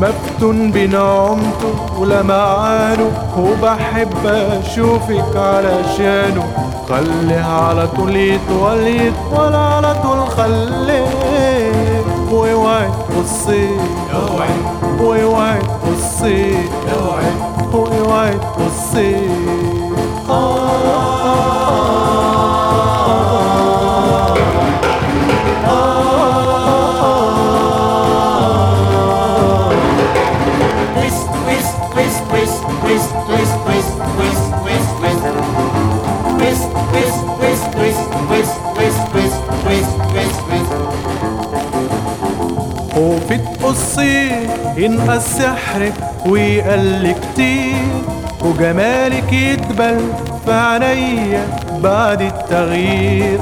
مفتون بنعمته ولمعانه وبحب أشوفك علشانه خليه على طول يطول يطول على طول خليه واوعي تبصي أوعي. تبصي أوعي. تبصي ينقى السحر ويقل كتير وجمالك يدبل في عينيا بعد التغيير.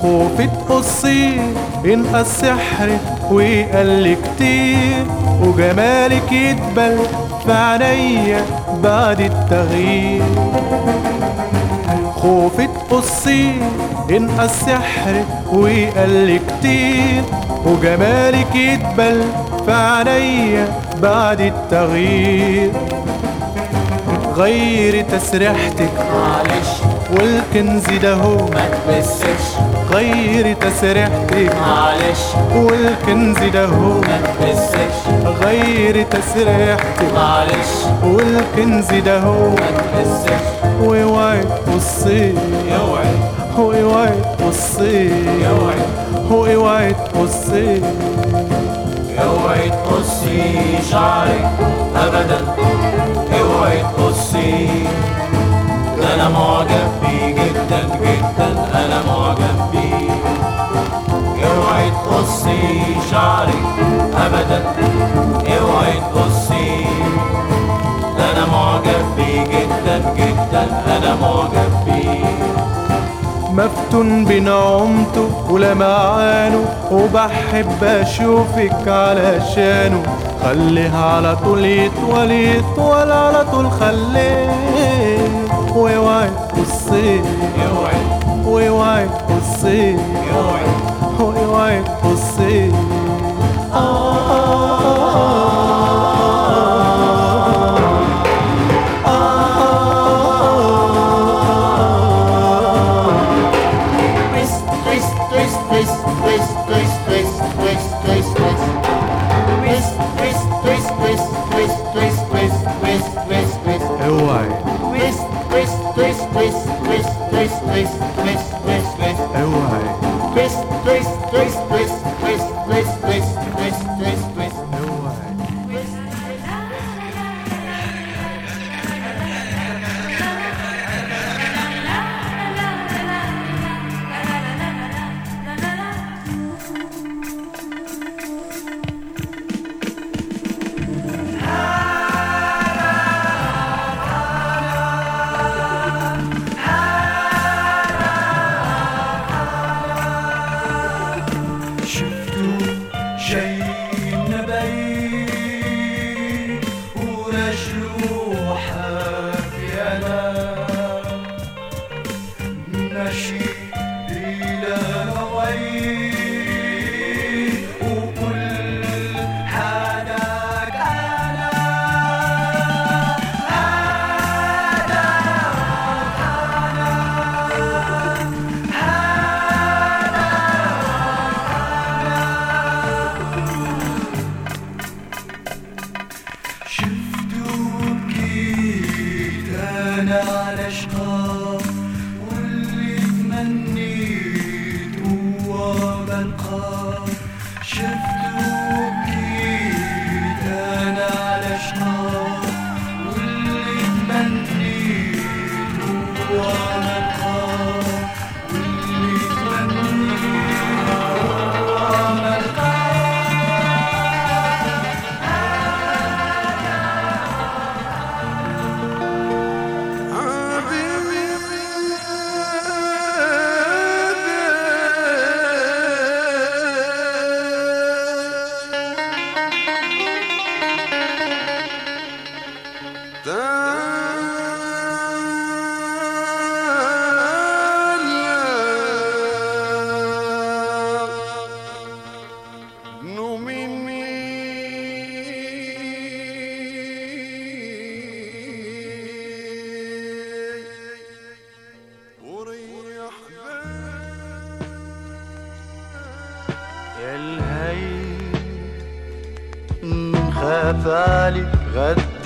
خوفي تقصي ينقى السحر ويقل كتير وجمالك يدبل في عينيا بعد التغيير. خوفي تقصي ينقى السحر ويقل كتير وجمالك يدبل عينيا بعد التغيير غيري تسريحتك. معلش. والكنز ده هو. ما تبسش. غيري تسريحتك. معلش. والكنز ده هو. ما تبسش. غيري تسريحتك. معلش. والكنز ده هو. ما تبسش. واوعي تبصي اوعي واوعي تبصي اوعي واوعي تبصي اوعي تقصي شعرك ابدا. اوعي تقصي ده أنا معجب بيه جدا جدا أنا معجب بيه. اوعي تقصي شعرك ابدا. اوعي تقصي ده أنا معجب بيه جدا جدا أنا معجب بيه. مفتون بنعمته ولمعانه وبحب أشوفك علشانه خليه على طول يطول يطول على طول خليه. واوعي تبصي اوعي واوعي ด้วยด้วยด้วย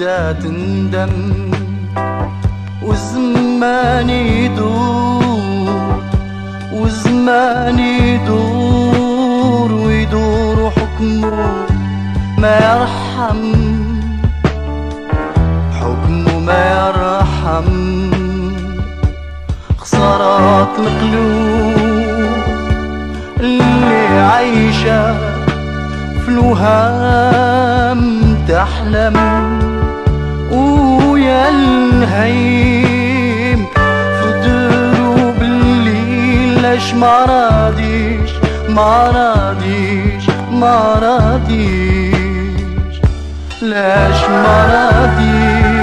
لا تندم. dir Leş bana dir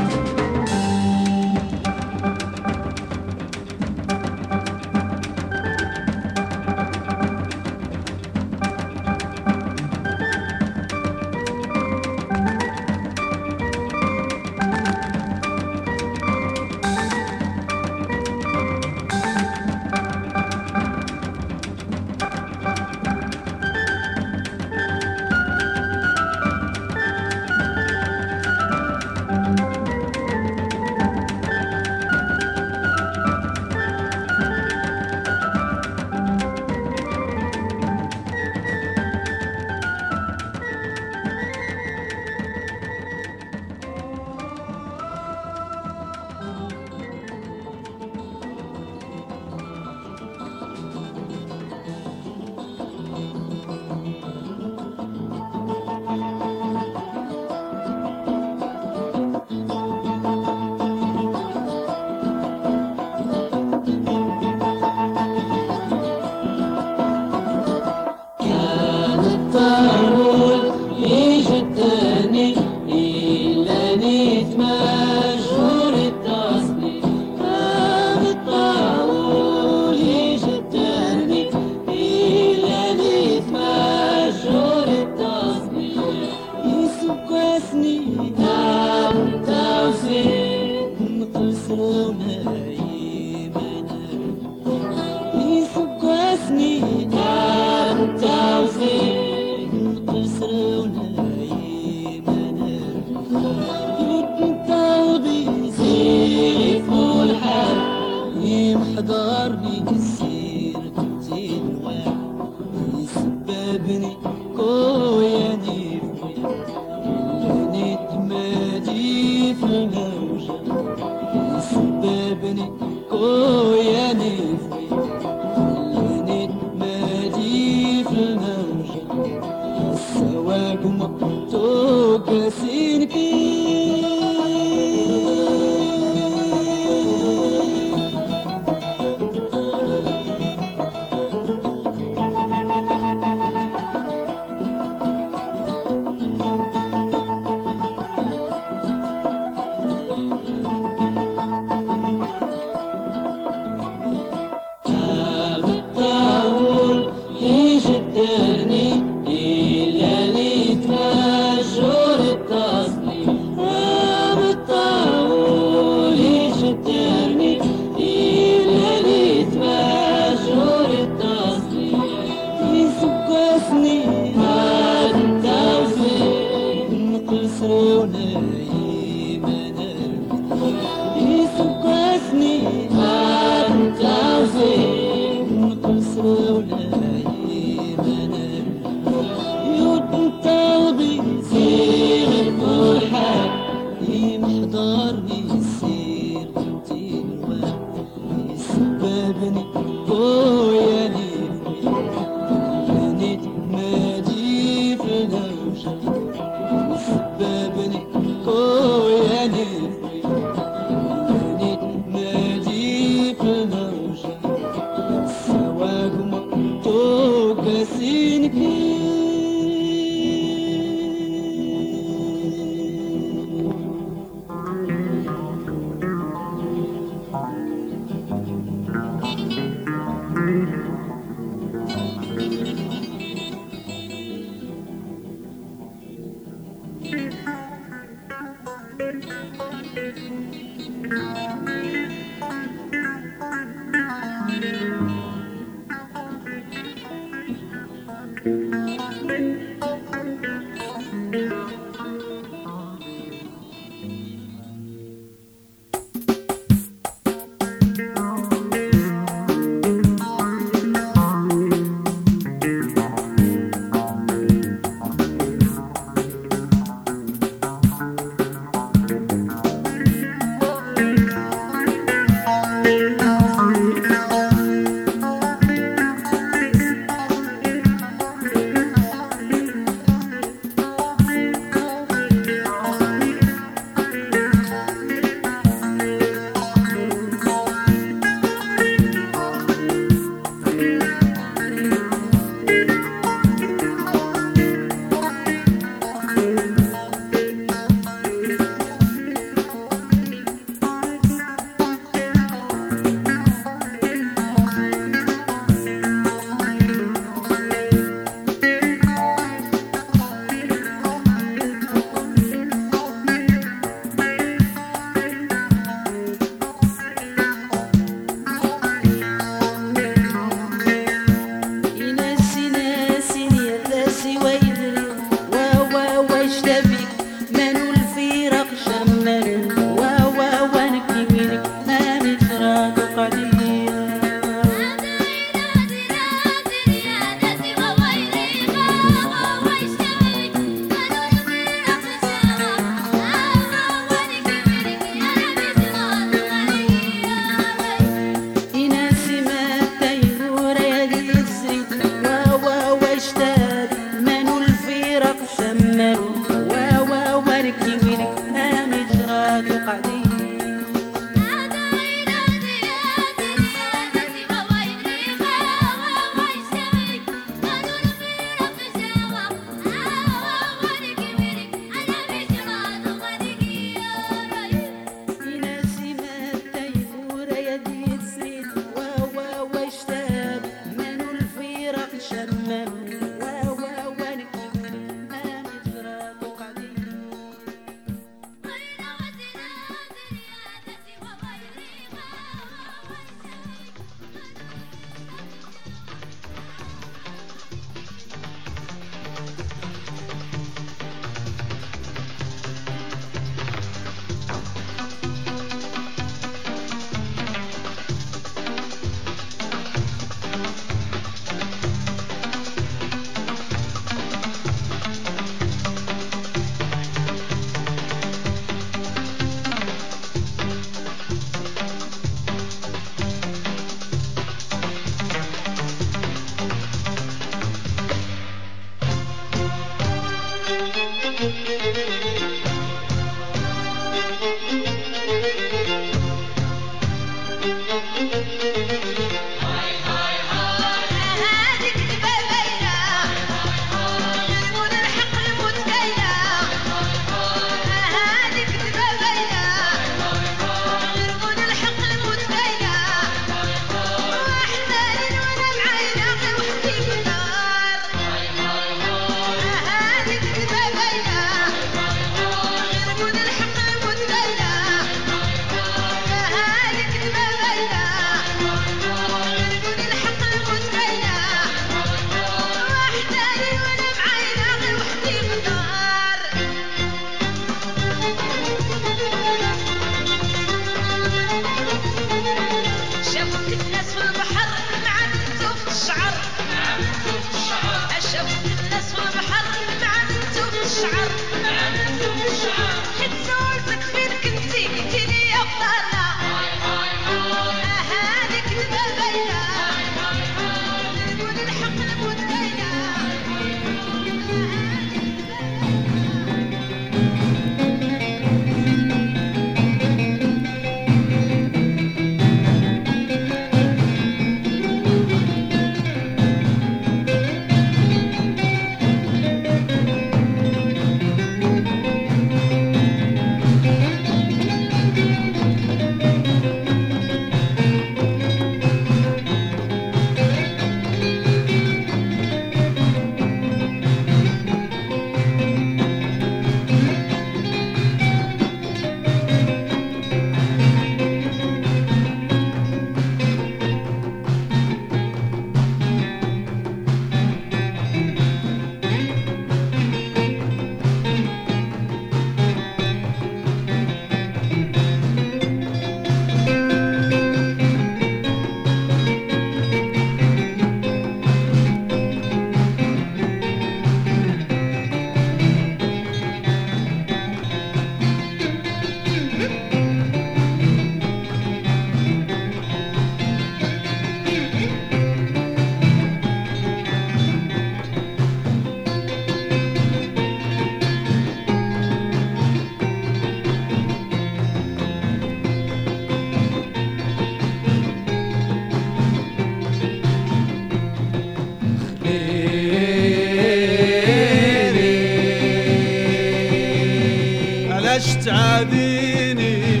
تناديني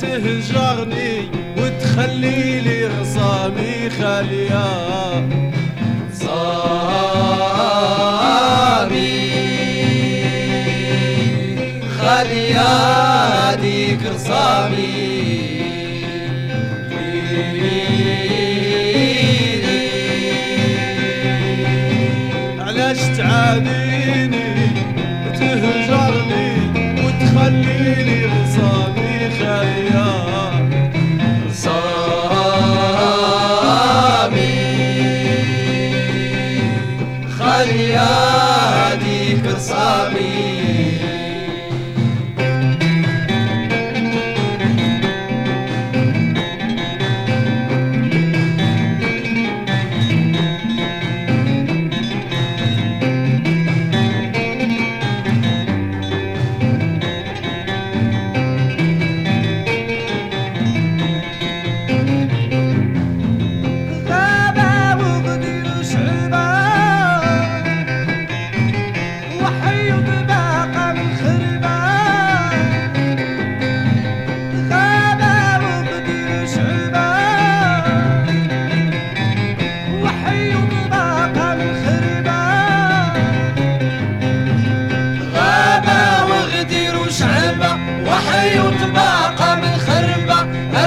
تهجرني وتخلي لي عصامي خالية. غصامي خالية ديك عصامي علاش تعاني sabe.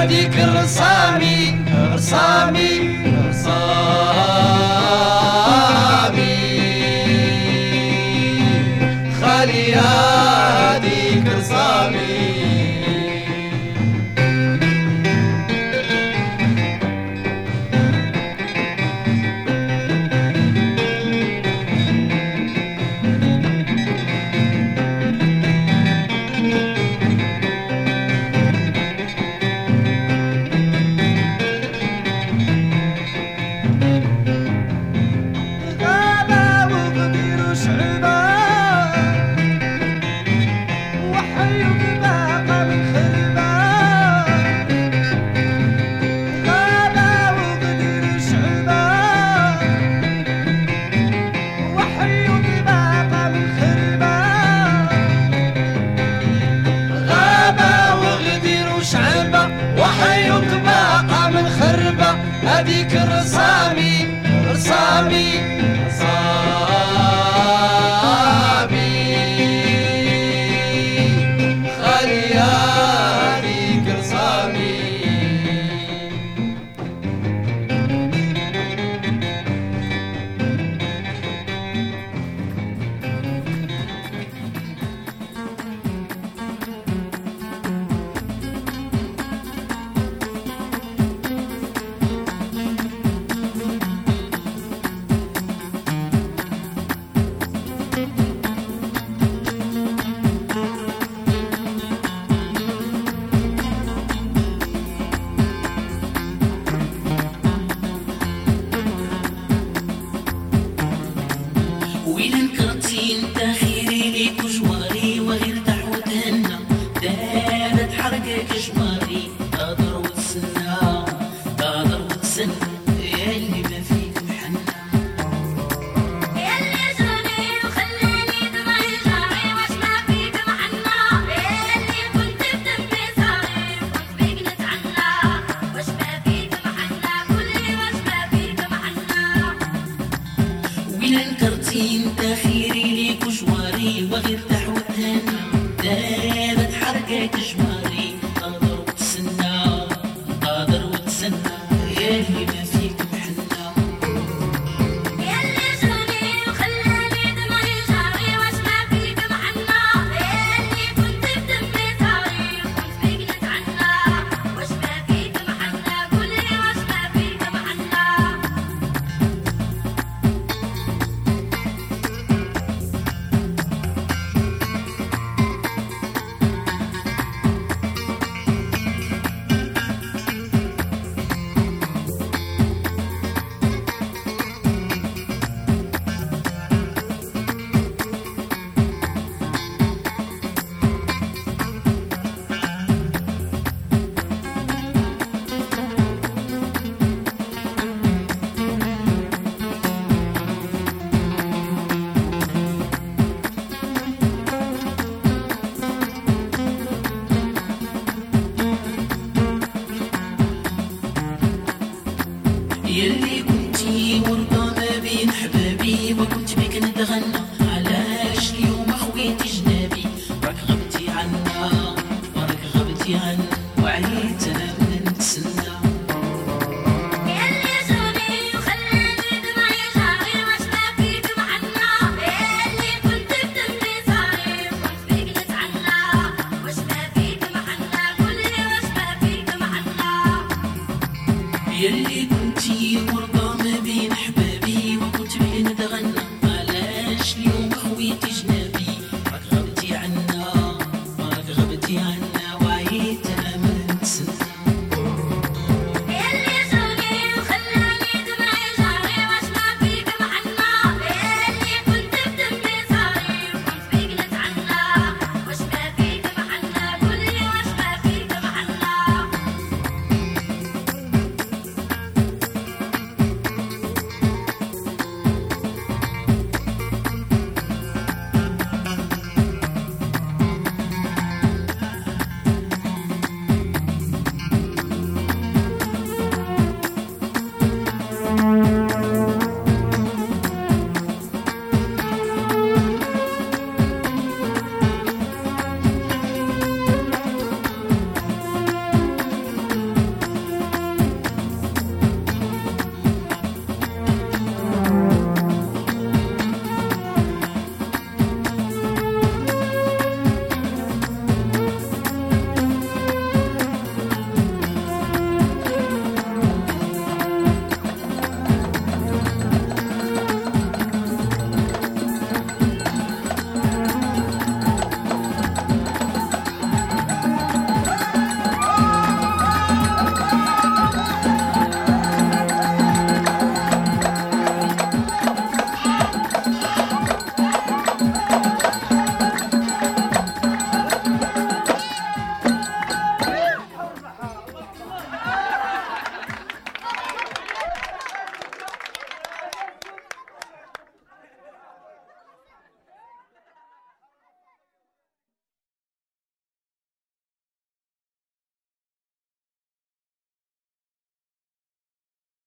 هذيك الرصامي رصامي رصامي